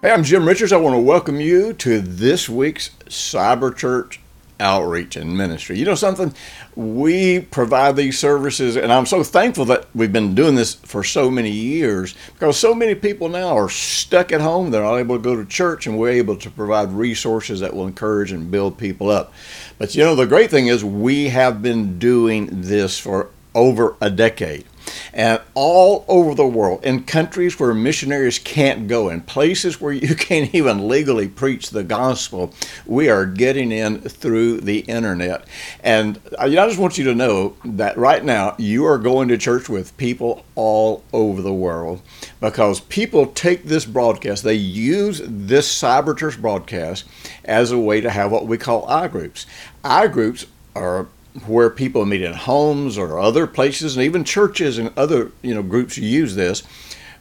Hey, I'm Jim Richards. I want to welcome you to this week's Cyber Church outreach and ministry. You know something? We provide these services, and I'm so thankful that we've been doing this for so many years because so many people now are stuck at home. They're not able to go to church, and we're able to provide resources that will encourage and build people up. But you know, the great thing is we have been doing this for over a decade and all over the world in countries where missionaries can't go in places where you can't even legally preach the gospel we are getting in through the internet. And uh, i just want you to know that right now you are going to church with people all over the world because people take this broadcast they use this cyber church broadcast as a way to have what we call i groups. I groups are where people meet in homes or other places, and even churches and other you know groups use this.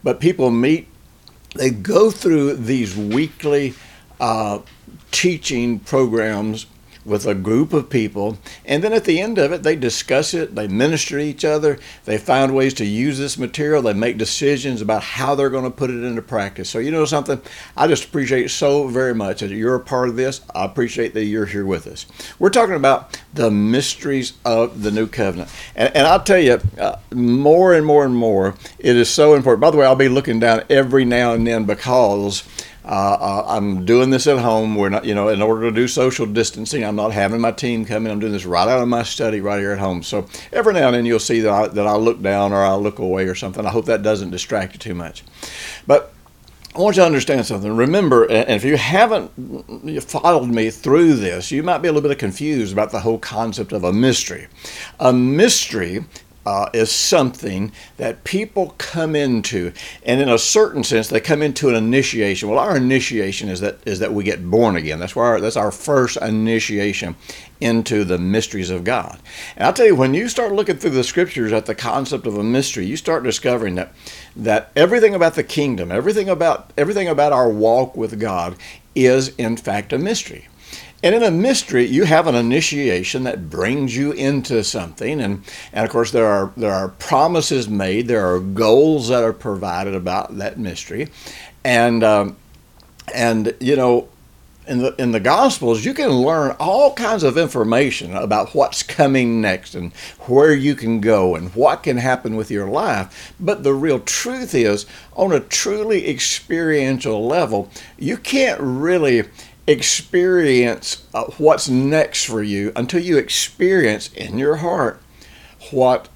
But people meet, they go through these weekly uh, teaching programs with a group of people. And then at the end of it, they discuss it, they minister to each other, they find ways to use this material, they make decisions about how they're going to put it into practice. So, you know something? I just appreciate so very much that you're a part of this. I appreciate that you're here with us. We're talking about the mysteries of the new covenant. And, and I'll tell you, uh, more and more and more, it is so important. By the way, I'll be looking down every now and then because uh, uh, I'm doing this at home. We're not, you know, in order to do social distancing, I'm not having my team come in. I'm doing this right out of my study, right here at home. So every now and then you'll see that I, that I look down or I look away or something. I hope that doesn't distract you too much. But I want you to understand something. Remember, and if you haven't followed me through this, you might be a little bit confused about the whole concept of a mystery. A mystery uh, is something that people come into, and in a certain sense, they come into an initiation. Well, our initiation is that is that we get born again. That's why our, that's our first initiation into the mysteries of God. And I'll tell you, when you start looking through the scriptures at the concept of a mystery, you start discovering that that everything about the kingdom, everything about everything about our walk with God, is in fact a mystery. And in a mystery, you have an initiation that brings you into something, and, and of course there are there are promises made, there are goals that are provided about that mystery, and um, and you know in the in the gospels you can learn all kinds of information about what's coming next and where you can go and what can happen with your life. But the real truth is on a truly experiential level you can't really experience uh, what's next for you until you experience in your heart what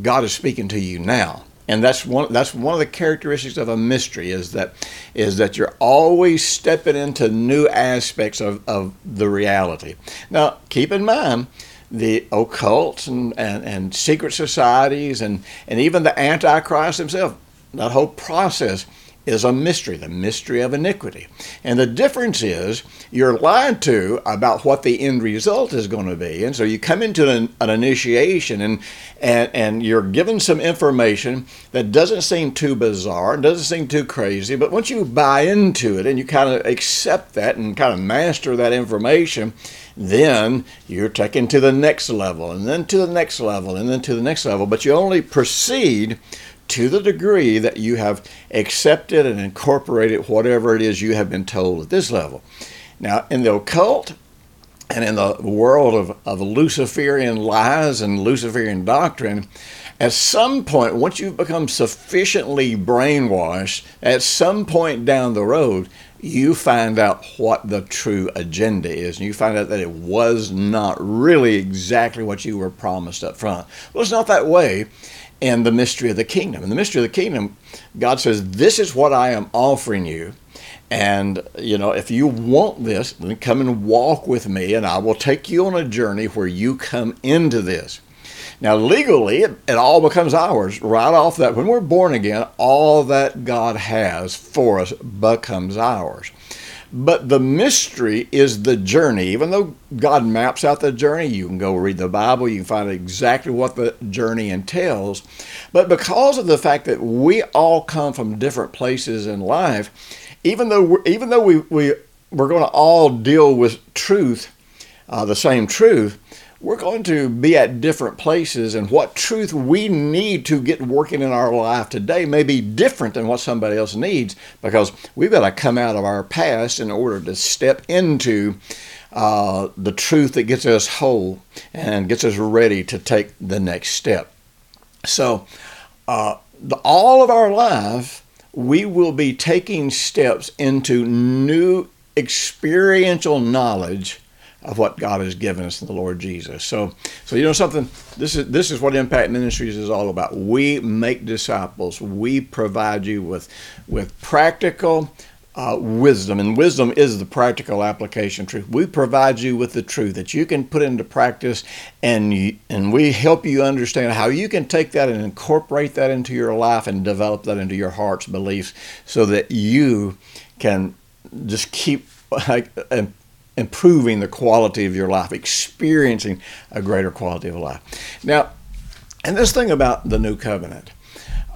God is speaking to you now. And that's one that's one of the characteristics of a mystery is that is that you're always stepping into new aspects of, of the reality. Now keep in mind the occult and, and, and secret societies and, and even the Antichrist himself, that whole process is a mystery, the mystery of iniquity. And the difference is you're lied to about what the end result is going to be. And so you come into an, an, initiation and, and, and you're given some information that doesn't seem too bizarre, doesn't seem too crazy, but once you buy into it and you kind of accept that and kind of master that information, then you're taken to the next level and then to the next level and then to the next level. But you only proceed to the degree that you have accepted and incorporated whatever it is you have been told at this level. Now, in the occult and in the world of, of Luciferian lies and Luciferian doctrine, at some point, once you've become sufficiently brainwashed, at some point down the road, you find out what the true agenda is, and you find out that it was not really exactly what you were promised up front. Well, it's not that way and the mystery of the kingdom. And the mystery of the kingdom, God says, This is what I am offering you. And, you know, if you want this, then come and walk with me, and I will take you on a journey where you come into this. Now, legally, it, it, all becomes ours right off that. When we're born again, all that God has for us becomes ours. But the mystery is the journey. Even though God maps out the journey, you can go read the Bible, you can find exactly what the journey entails. But because of the fact that we all come from different places in life, even though even though we, we we're going to all deal with truth, uh, the same truth, we're going to be at different places, and what truth we need to get working in our life today may be different than what somebody else needs because we've got to come out of our past in order to step into uh, the truth that gets us whole and gets us ready to take the next step. So, uh, the, all of our life, we will be taking steps into new experiential knowledge of what God has given us in the Lord Jesus. So, so you know something. This is this is what Impact Ministries is all about. We make disciples. We provide you with with practical. Uh, wisdom and wisdom is the practical application truth. We provide you with the truth that you can put into practice, and you, and we help you understand how you can take that and incorporate that into your life and develop that into your heart's beliefs, so that you can just keep like improving the quality of your life, experiencing a greater quality of life. Now, and this thing about the new covenant,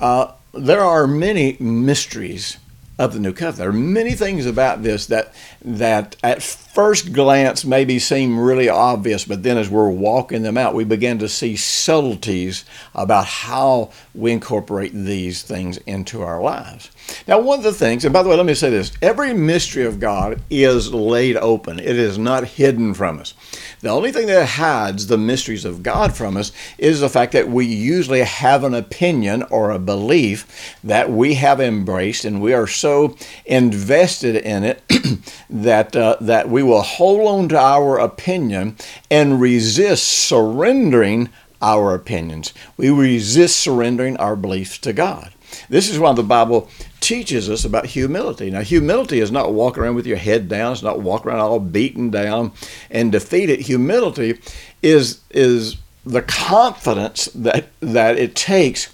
uh, there are many mysteries of the new covenant. There are many things about this that that at first glance maybe seem really obvious, but then as we're walking them out, we begin to see subtleties about how we incorporate these things into our lives. Now, one of the things, and by the way, let me say this every mystery of God is laid open, it is not hidden from us. The only thing that hides the mysteries of God from us is the fact that we usually have an opinion or a belief that we have embraced, and we are so invested in it that, uh, that we will hold on to our opinion and resist surrendering our opinions. We resist surrendering our beliefs to God. This is why the Bible teaches us about humility. Now, humility is not walking around with your head down, it's not walking around all beaten down and defeated. Humility is, is the confidence that, that it takes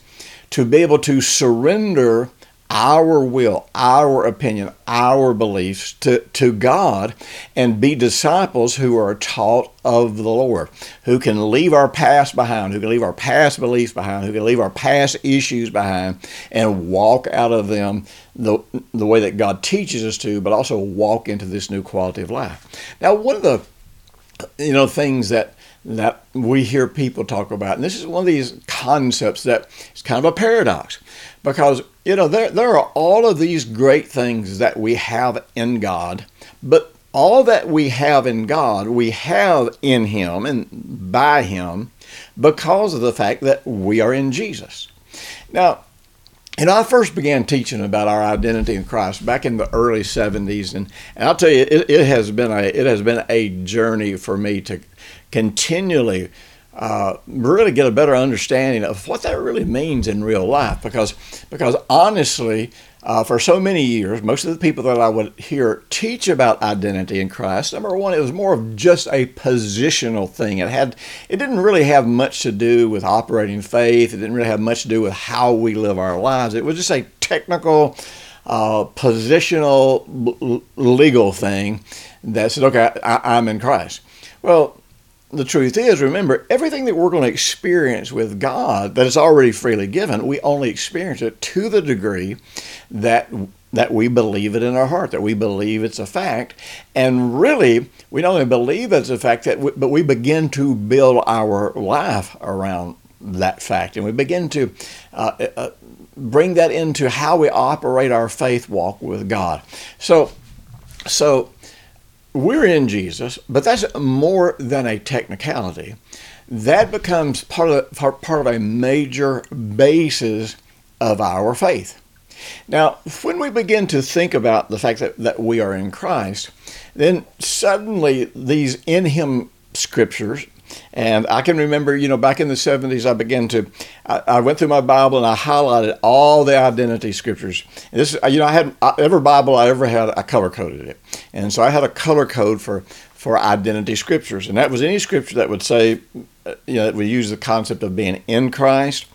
to be able to surrender our will, our opinion, our beliefs to, to God and be disciples who are taught of the Lord, who can leave our past behind, who can leave our past beliefs behind, who can leave our past issues behind and walk out of them the, the way that God teaches us to, but also walk into this new quality of life. Now, one of the you know things that that we hear people talk about, and this is one of these concepts that is kind of a paradox because you know there, there are all of these great things that we have in god but all that we have in god we have in him and by him because of the fact that we are in jesus. Now you know, I first began teaching about our identity in Christ back in the early '70s, and, and I'll tell you, it, it has been a it has been a journey for me to continually uh, really get a better understanding of what that really means in real life. Because, because honestly, uh, for so many years, most of the people that I would hear teach about identity in Christ, number one, it was more of just a positional thing. It had, it didn't really have much to do with operating faith. It didn't really have much to do with how we live our lives. It was just a technical, uh, positional, legal thing that said, okay, I, I'm in Christ. Well, the truth is, remember, everything that we're going to experience with God that is already freely given, we only experience it to the degree that that we believe it in our heart, that we believe it's a fact. And really, we not only believe it's a fact, that we, but we begin to build our life around that fact. And we begin to uh, uh, bring that into how we operate our faith walk with God. So, so we're in Jesus, but that's more than a technicality. That becomes part of, part of a major basis of our faith. Now, when we begin to think about the fact that, that we are in Christ, then suddenly these in Him scriptures and I can remember, you know, back in the 70s, I began to, I, I went through my Bible and I highlighted all the identity scriptures. And this, you know, I had every Bible I ever had, I color coded it. And so I had a color code for, for identity scriptures. And that was any scripture that would say, uh, you know, that would use the concept of being in Christ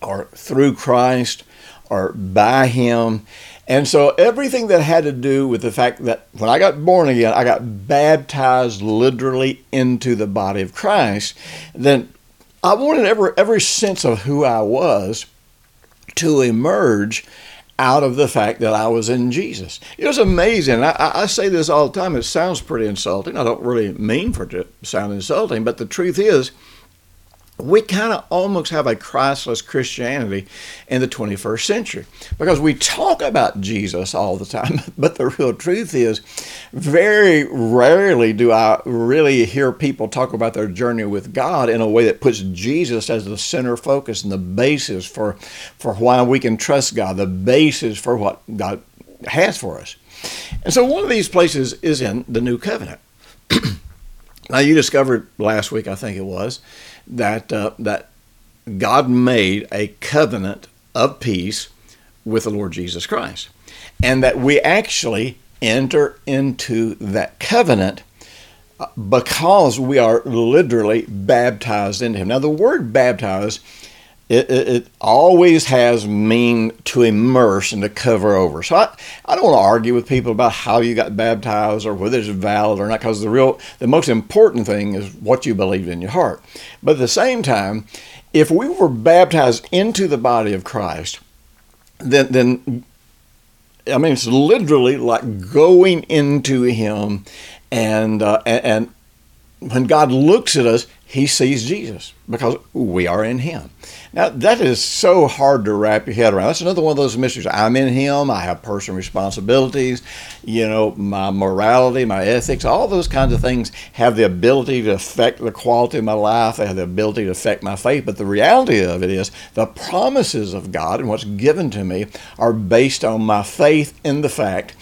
or through Christ or by Him. And so everything that had to do with the fact that when I got born again, I got baptized literally into the body of Christ, then I wanted every, every sense of who I was to emerge out of the fact that I was in Jesus. It was amazing. I, I, say this all the time. It sounds pretty insulting. I don't really mean for it to sound insulting, but the truth is, we kind of almost have a Christless Christianity in the 21st century because we talk about Jesus all the time, but the real truth is, very rarely do I really hear people talk about their journey with God in a way that puts Jesus as the center focus and the basis for, for why we can trust God, the basis for what God has for us. And so one of these places is in the New Covenant. now, you discovered last week, I think it was that uh, that God made a covenant of peace with the Lord Jesus Christ, and that we actually enter into that covenant uh, because we are literally baptized into Him. Now, the word baptized it, it, it, always has mean to immerse and to cover over. So I, I don't want to argue with people about how you got baptized or whether it's valid or not, because the real the most important thing is what you believe in your heart. But at the same time, if we were baptized into the body of Christ, then then I mean it's literally like going into Him, and uh, and when God looks at us, he sees Jesus because we are in him. Now, that is so hard to wrap your head around. That's another one of those mysteries. I'm in him. I have personal responsibilities. You know, my morality, my ethics, all those kinds of things have the ability to affect the quality of my life. They have the ability to affect my faith. But the reality of it is the promises of God and what's given to me are based on my faith in the fact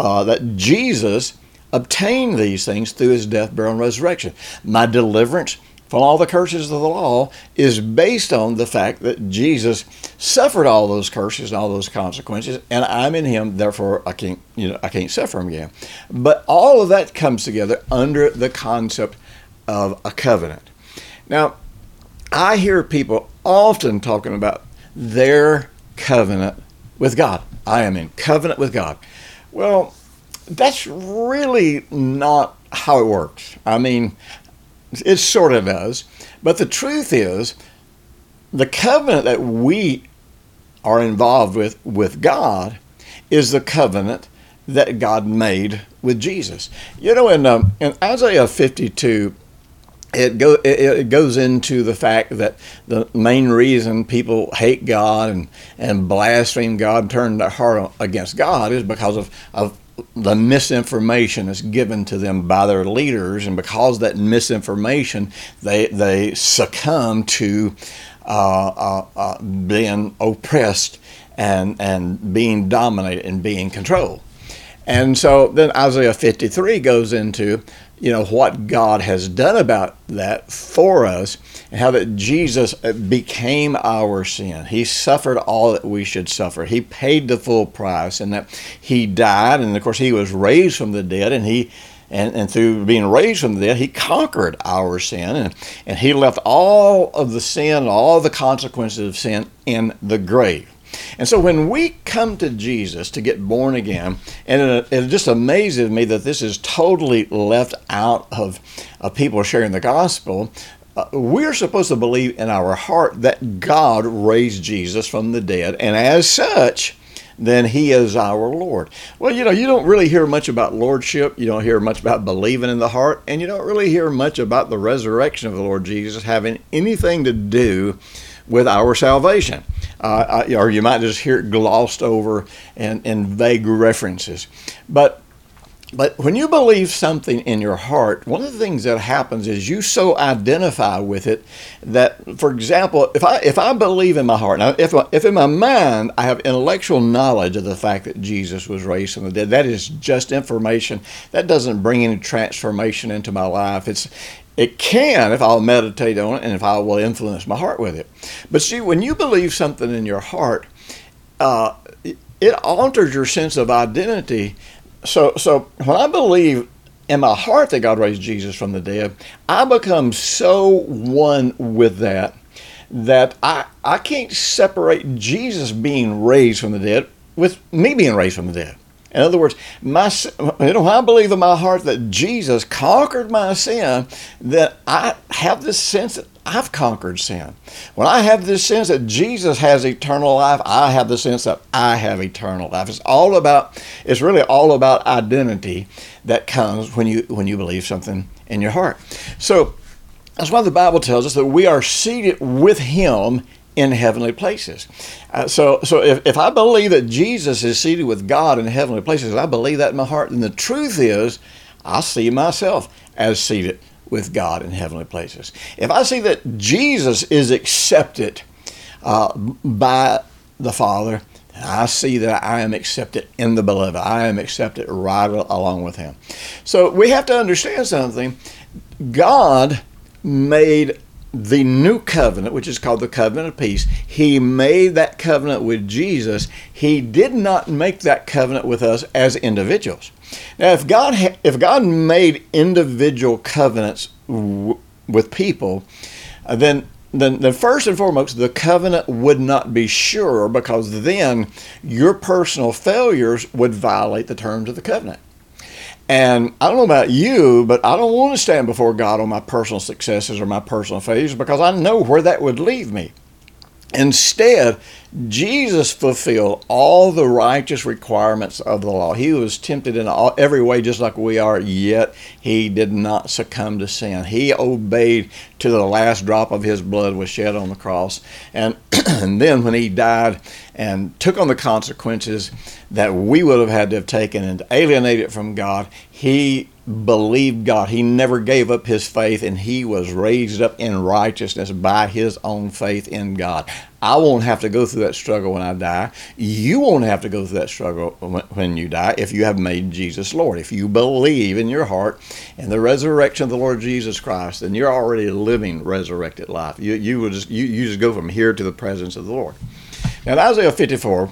uh, that Jesus obtain these things through his death, burial, and resurrection. My deliverance from all the curses of the law is based on the fact that Jesus suffered all those curses and all those consequences, and I'm in him, therefore I can't, you know, I can't suffer them again. But all of that comes together under the concept of a covenant. Now, I hear people often talking about their covenant with God. I am in covenant with God. Well, that's really not how it works. I mean, it sort of does. But the truth is, the covenant that we are involved with with God is the covenant that God made with Jesus. You know, in, um, in Isaiah 52, it, go, it, it, goes into the fact that the main reason people hate God and, and blaspheme God turn their heart against God is because of, of the misinformation is given to them by their leaders, and because that misinformation, they they succumb to uh, uh, uh, being oppressed and and being dominated and being controlled. And so then Isaiah 53 goes into you know what God has done about that for us and how that Jesus became our sin. He suffered all that we should suffer. He paid the full price and that he died and of course he was raised from the dead and he and, and through being raised from the dead, he conquered our sin and, and he left all of the sin, all the consequences of sin in the grave. And so when we come to Jesus to get born again, and it, it just amazes me that this is totally left out of, of people sharing the gospel. Uh, we're supposed to believe in our heart that God raised Jesus from the dead, and as such, then he is our Lord. Well, you know, you don't really hear much about lordship. You don't hear much about believing in the heart, and you don't really hear much about the resurrection of the Lord Jesus having anything to do with our salvation. Uh, or you might just hear it glossed over in, in vague references. But but when you believe something in your heart, one of the things that happens is you so identify with it that, for example, if I if I believe in my heart, now if if in my mind I have intellectual knowledge of the fact that Jesus was raised from the dead, that is just information. That doesn't bring any transformation into my life. It's it can if I'll meditate on it and if I will influence my heart with it. But see, when you believe something in your heart, uh, it alters your sense of identity. So, so when I believe in my heart that God raised Jesus from the dead, I become so one with that that I, I can't separate Jesus being raised from the dead with me being raised from the dead. In other words, my you know, I believe in my heart that Jesus conquered my sin, that I have this sense that I've conquered sin. When I have this sense that Jesus has eternal life, I have the sense that I have eternal life. It's all about it's really all about identity that comes when you when you believe something in your heart. So that's why the Bible tells us that we are seated with him in heavenly places. Uh, so, so if, if I believe that Jesus is seated with God in heavenly places, I believe that in my heart, then the truth is, I see myself as seated with God in heavenly places. If I see that Jesus is accepted uh, by the Father, I see that I am accepted in the beloved. I am accepted right along with Him. So we have to understand something. God made the new covenant, which is called the covenant of peace, he made that covenant with Jesus. He did not make that covenant with us as individuals. Now, if God ha- if God made individual covenants w- with people, uh, then then, then first and foremost, the covenant would not be sure because then your personal failures would violate the terms of the covenant. And I don't know about you, but I don't want to stand before God on my personal successes or my personal failures because I know where that would leave me. Instead, Jesus fulfilled all the righteous requirements of the law. He was tempted in all, every way just like we are, yet he did not succumb to sin. He obeyed to the last drop of his blood was shed on the cross. And, and then when he died and took on the consequences that we would have had to have taken and alienated from God, he believed God. He never gave up his faith and he was raised up in righteousness by his own faith in God. I won't have to go through that struggle when I die. You won't have to go through that struggle when you die if you have made Jesus Lord. If you believe in your heart in the resurrection of the Lord Jesus Christ, then you're already living resurrected life. You, you, will just, you, you just go from here to the presence of the Lord. Now, Isaiah 54,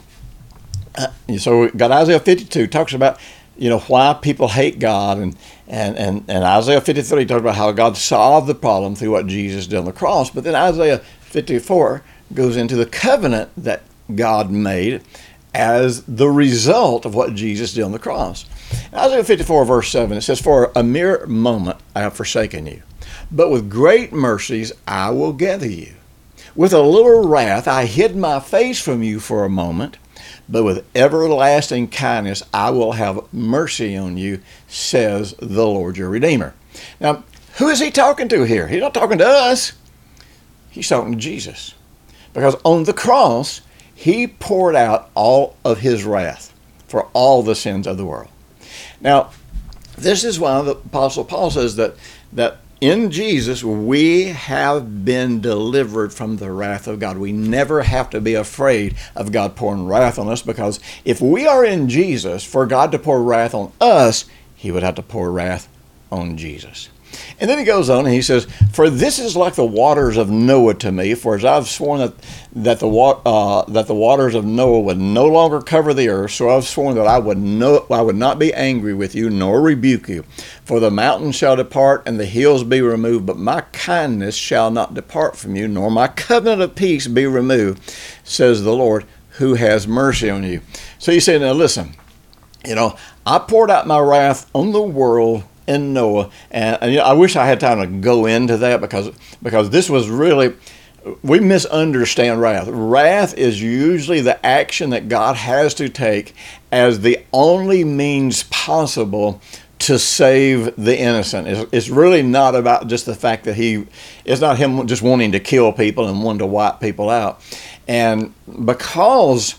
uh, so we got Isaiah 52 talks about you know why people hate God and and and, and Isaiah 53 talks about how God solved the problem through what Jesus did on the cross but then Isaiah 54 goes into the covenant that God made as the result of what Jesus did on the cross. Isaiah 54 verse 7 it says for a mere moment I have forsaken you but with great mercies I will gather you with a little wrath I hid my face from you for a moment but with everlasting kindness I will have mercy on you, says the Lord your Redeemer. Now, who is he talking to here? He's not talking to us. He's talking to Jesus. Because on the cross, he poured out all of his wrath for all the sins of the world. Now, this is why the Apostle Paul says that, that in Jesus, we have been delivered from the wrath of God. We never have to be afraid of God pouring wrath on us because if we are in Jesus, for God to pour wrath on us, He would have to pour wrath on Jesus. And then he goes on and he says, For this is like the waters of Noah to me, for as I've sworn that, that, the, uh, that the waters of Noah would no longer cover the earth, so I've sworn that I would, no, I would not be angry with you, nor rebuke you. For the mountains shall depart and the hills be removed, but my kindness shall not depart from you, nor my covenant of peace be removed, says the Lord, who has mercy on you. So he said, Now listen, you know, I poured out my wrath on the world in Noah. And, and you know, I wish I had time to go into that because because this was really we misunderstand wrath. Wrath is usually the action that God has to take as the only means possible to save the innocent. It's, it's, really not about just the fact that he, it's not him just wanting to kill people and wanting to wipe people out. And because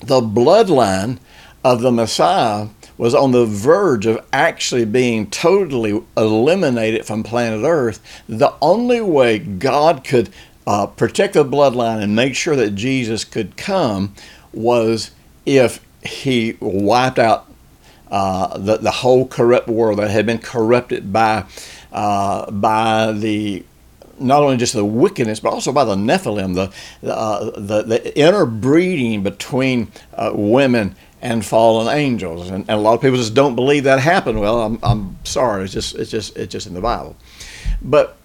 the bloodline of the Messiah was on the verge of actually being totally eliminated from planet Earth, the only way God could uh, protect the bloodline and make sure that Jesus could come was if he wiped out uh, the, the whole corrupt world that had been corrupted by, uh, by the not only just the wickedness, but also by the Nephilim, the, uh, the, the interbreeding between uh, women and fallen angels. And, and, a lot of people just don't believe that happened. Well, I'm, I'm sorry. It's just it's just it's just in the Bible. But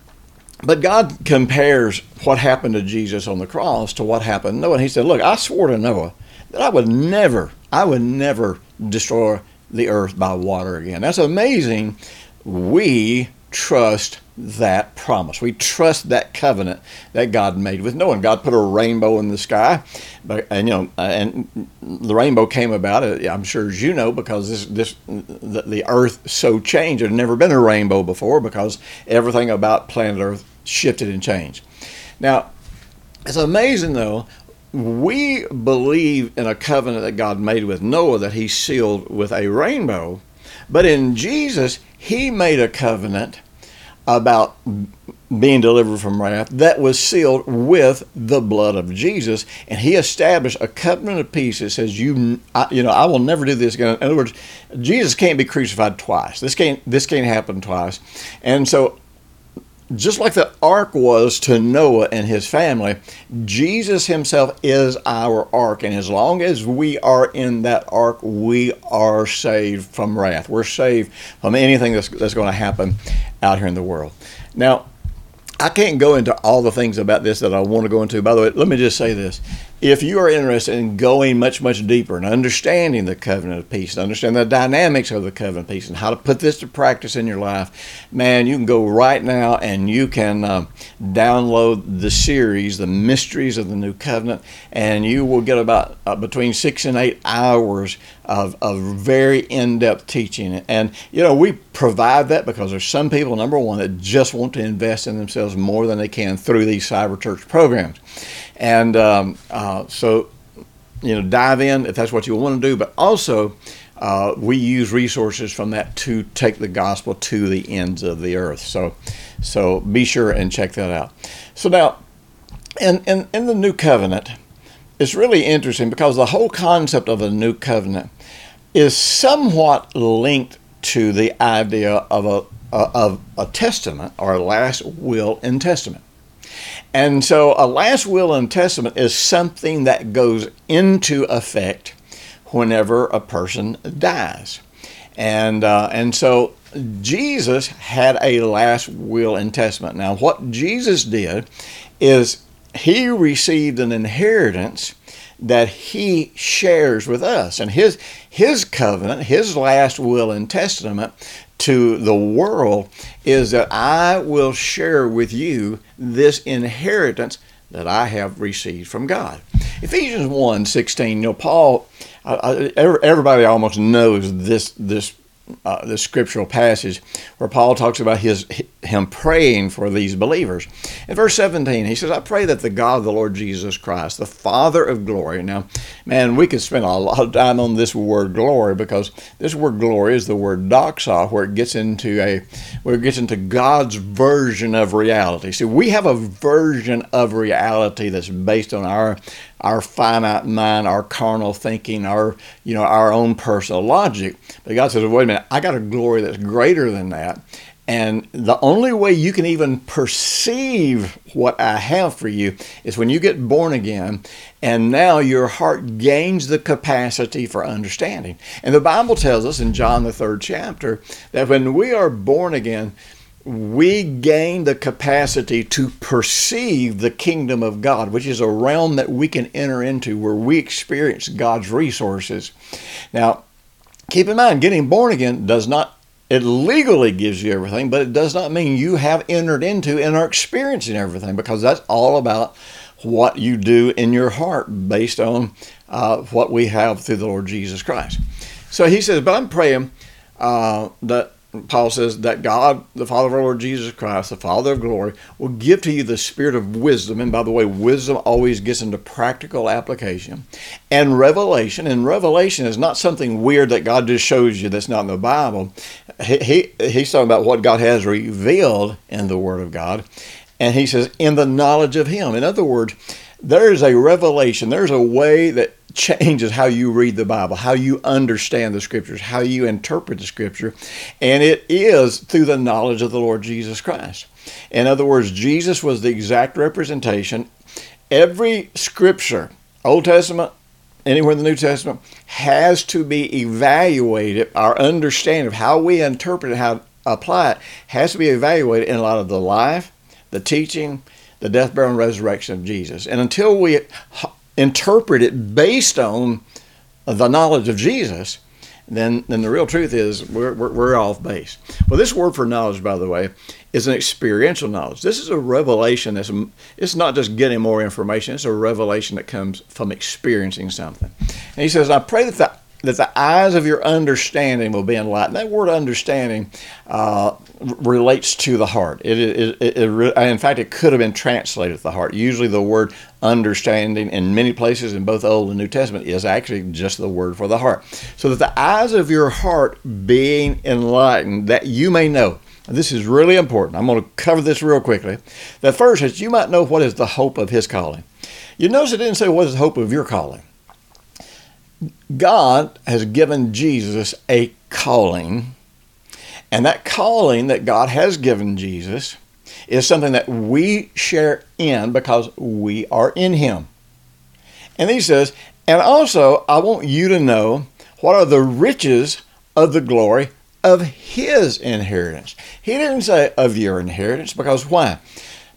but God compares what happened to Jesus on the cross to what happened to Noah. And he said, Look, I swore to Noah that I would never, I would never destroy the earth by water again. That's amazing. We trust that promise. We trust that covenant that God made with Noah. God put a rainbow in the sky, but and you know, and the rainbow came about. Uh, I'm sure as you know, because this this the, the Earth so changed. There'd never been a rainbow before because everything about planet Earth shifted and changed. Now, it's amazing though. We believe in a covenant that God made with Noah that He sealed with a rainbow, but in Jesus He made a covenant about being delivered from wrath that was sealed with the blood of Jesus. And he established a covenant of peace that says you I, you know I will never do this again. In other words Jesus can't be crucified twice. This can't this can't happen twice. And so just like the ark was to Noah and his family, Jesus himself is our ark. And as long as we are in that ark, we are saved from wrath. We're saved from anything that's, that's going to happen out here in the world. Now, I can't go into all the things about this that I want to go into. By the way, let me just say this. If you are interested in going much, much deeper and understanding the covenant of peace, and understand the dynamics of the covenant of peace, and how to put this to practice in your life, man, you can go right now and you can uh, download the series, The Mysteries of the New Covenant, and you will get about uh, between six and eight hours of, of very in-depth teaching. And, you know, we provide that because there's some people, number one, that just want to invest in themselves more than they can through these cyber church programs. And um, uh, so, you know, dive in if that's what you want to do, but also uh, we use resources from that to take the gospel to the ends of the earth. So, so be sure and check that out. So now, in, in, in the new covenant, it's really interesting because the whole concept of a new covenant is somewhat linked to the idea of a of a testament or last will and testament. And so a last will and testament is something that goes into effect whenever a person dies. And uh, and so Jesus had a last will and testament. Now what Jesus did is he received an inheritance that he shares with us. And his, his covenant, his last will and testament to the world is that I will share with you this inheritance that I have received from God. Ephesians 1 16, you know, Paul, everybody almost knows this, this uh, the scriptural passage where Paul talks about his him praying for these believers. In verse 17, he says, "I pray that the God of the Lord Jesus Christ, the Father of glory." Now, man, we could spend a lot of time on this word glory because this word glory is the word doxa, where it gets into a where it gets into God's version of reality. See, we have a version of reality that's based on our our finite mind, our carnal thinking, our you know our own personal logic. But God says, "Wait a minute, I got a glory that's greater than that." And the only way you can even perceive what I have for you is when you get born again, and now your heart gains the capacity for understanding. And the Bible tells us in John, the third chapter, that when we are born again, we gain the capacity to perceive the kingdom of God, which is a realm that we can enter into where we experience God's resources. Now, keep in mind, getting born again does not, it legally gives you everything, but it does not mean you have entered into and are experiencing everything because that's all about what you do in your heart based on uh, what we have through the Lord Jesus Christ. So he says, but I'm praying uh, that Paul says that God, the Father of our Lord Jesus Christ, the Father of glory, will give to you the spirit of wisdom. And by the way, wisdom always gets into practical application and revelation. And revelation is not something weird that God just shows you that's not in the Bible. He, he, he's talking about what God has revealed in the Word of God. And he says, in the knowledge of Him. In other words, there's a revelation, there's a way that changes how you read the Bible, how you understand the scriptures, how you interpret the scripture, and it is through the knowledge of the Lord Jesus Christ. In other words, Jesus was the exact representation. Every scripture, Old Testament, anywhere in the New Testament, has to be evaluated. Our understanding of how we interpret it, how apply it, has to be evaluated in light of the life, the teaching, the death, burial, and resurrection of Jesus. And until we interpret it based on the knowledge of Jesus, then, then the real truth is we're, we're, we're off base. Well, this word for knowledge, by the way, is an experiential knowledge. This is a revelation that's it's not just getting more information, it's a revelation that comes from experiencing something. And he says, I pray that the that the eyes of your understanding will be enlightened. That word understanding uh, relates to the heart. It, it, it, it, in fact, it could have been translated the heart. Usually, the word understanding in many places in both Old and New Testament is actually just the word for the heart. So that the eyes of your heart being enlightened, that you may know. This is really important. I'm going to cover this real quickly. That first is you might know what is the hope of his calling. You notice it didn't say what is the hope of your calling. God has given Jesus a calling, and that calling that God has given Jesus is something that we share in because we are in Him. And he says, and also, I want you to know what are the riches of the glory of His inheritance. He didn't say of your inheritance because why?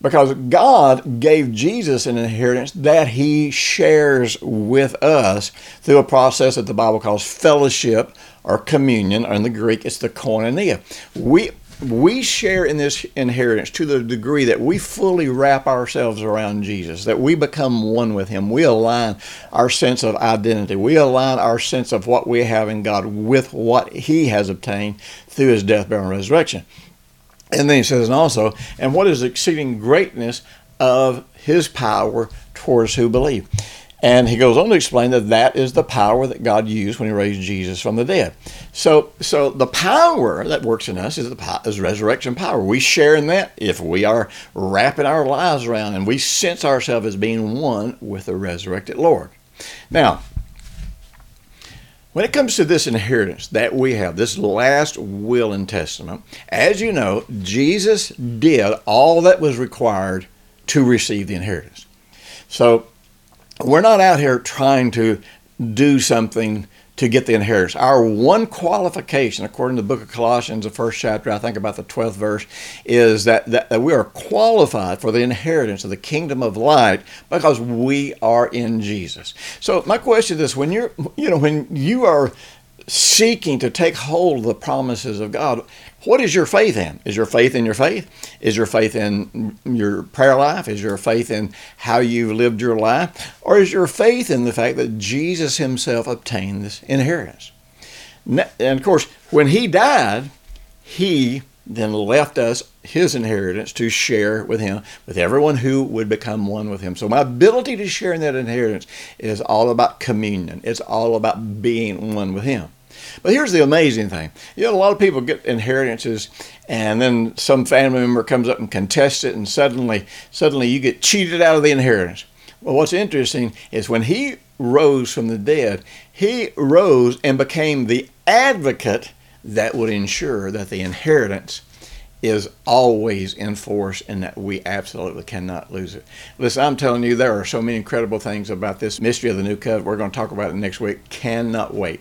Because God gave Jesus an inheritance that he shares with us through a process that the Bible calls fellowship or communion, or in the Greek, it's the koinonia. We we share in this inheritance to the degree that we fully wrap ourselves around Jesus, that we become one with Him. We align our sense of identity. We align our sense of what we have in God with what He has obtained through His death, burial, and resurrection. And then he says, and also, and what is exceeding greatness of his power towards who believe. And he goes on to explain that that is the power that God used when he raised Jesus from the dead. So, so the power that works in us is the is resurrection power. We share in that if we are wrapping our lives around and we sense ourselves as being one with the resurrected Lord. Now, when it comes to this inheritance that we have, this last will and testament, as you know, Jesus did all that was required to receive the inheritance. So we're not out here trying to do something to get the inheritance. Our one qualification, according to the book of Colossians, the first chapter, I think about the 12th verse, is that, that, that, we are qualified for the inheritance of the kingdom of light because we are in Jesus. So my question is when you're, you know, when you are seeking to take hold of the promises of God, what is your faith in? Is your faith in your faith? Is your faith in your prayer life? Is your faith in how you've lived your life? Or is your faith in the fact that Jesus himself obtained this inheritance? And of course, when he died, he then left us his inheritance to share with him, with everyone who would become one with him. So my ability to share in that inheritance is all about communion. It's all about being one with him. But here's the amazing thing. You know, a lot of people get inheritances and then some family member comes up and contests it and suddenly suddenly you get cheated out of the inheritance. Well, what's interesting is when he rose from the dead, he rose and became the advocate that would ensure that the inheritance is always in force and that we absolutely cannot lose it. Listen, I'm telling you, there are so many incredible things about this mystery of the new covenant. We're going to talk about it next week. Cannot wait